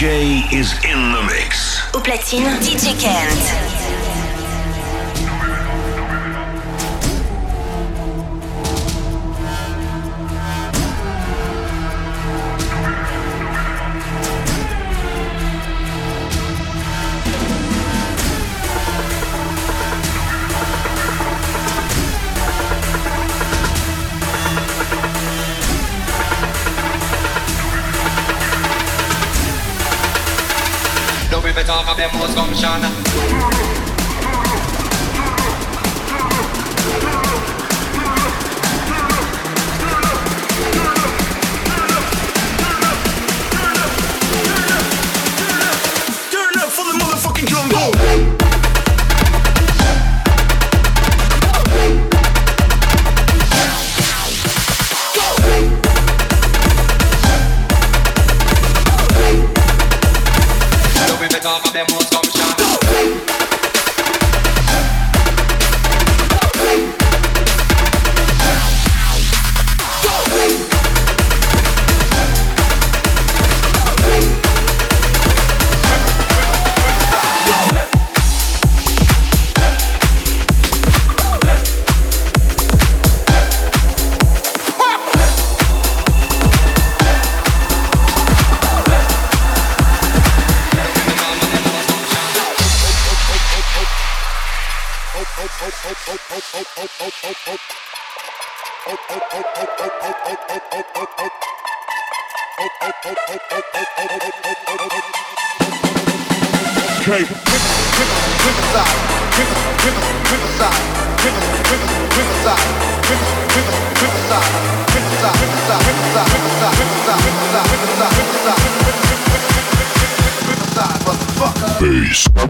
DJ is in the mix. Au platine, DJ Kent. Talk of them most gumption. Up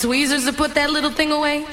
tweezers to put that little thing away?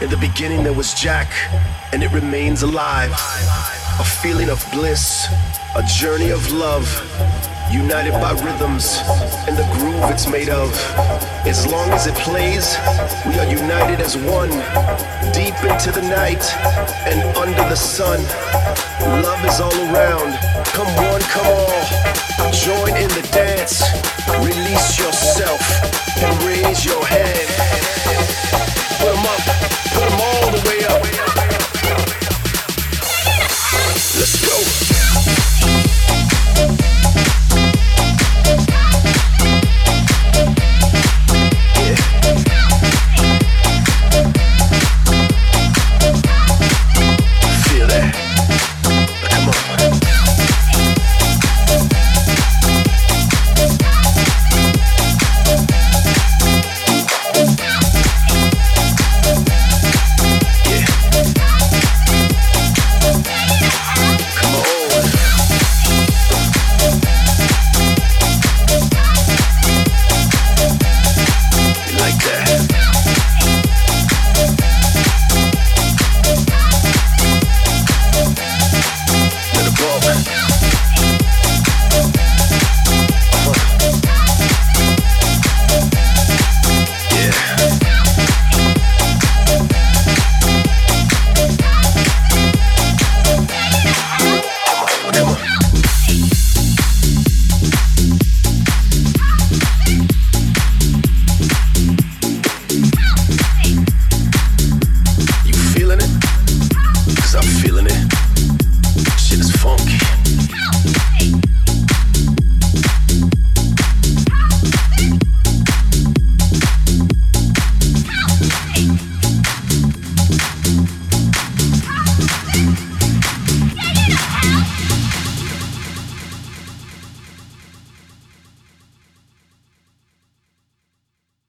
In the beginning, there was Jack, and it remains alive. A feeling of bliss, a journey of love, united by rhythms and the groove it's made of. As long as it plays, we are united as one, deep into the night and under the sun. Love is all around. Come one, come all. Join in the dance. Release yourself and raise your head. Put them up, put them all the way up.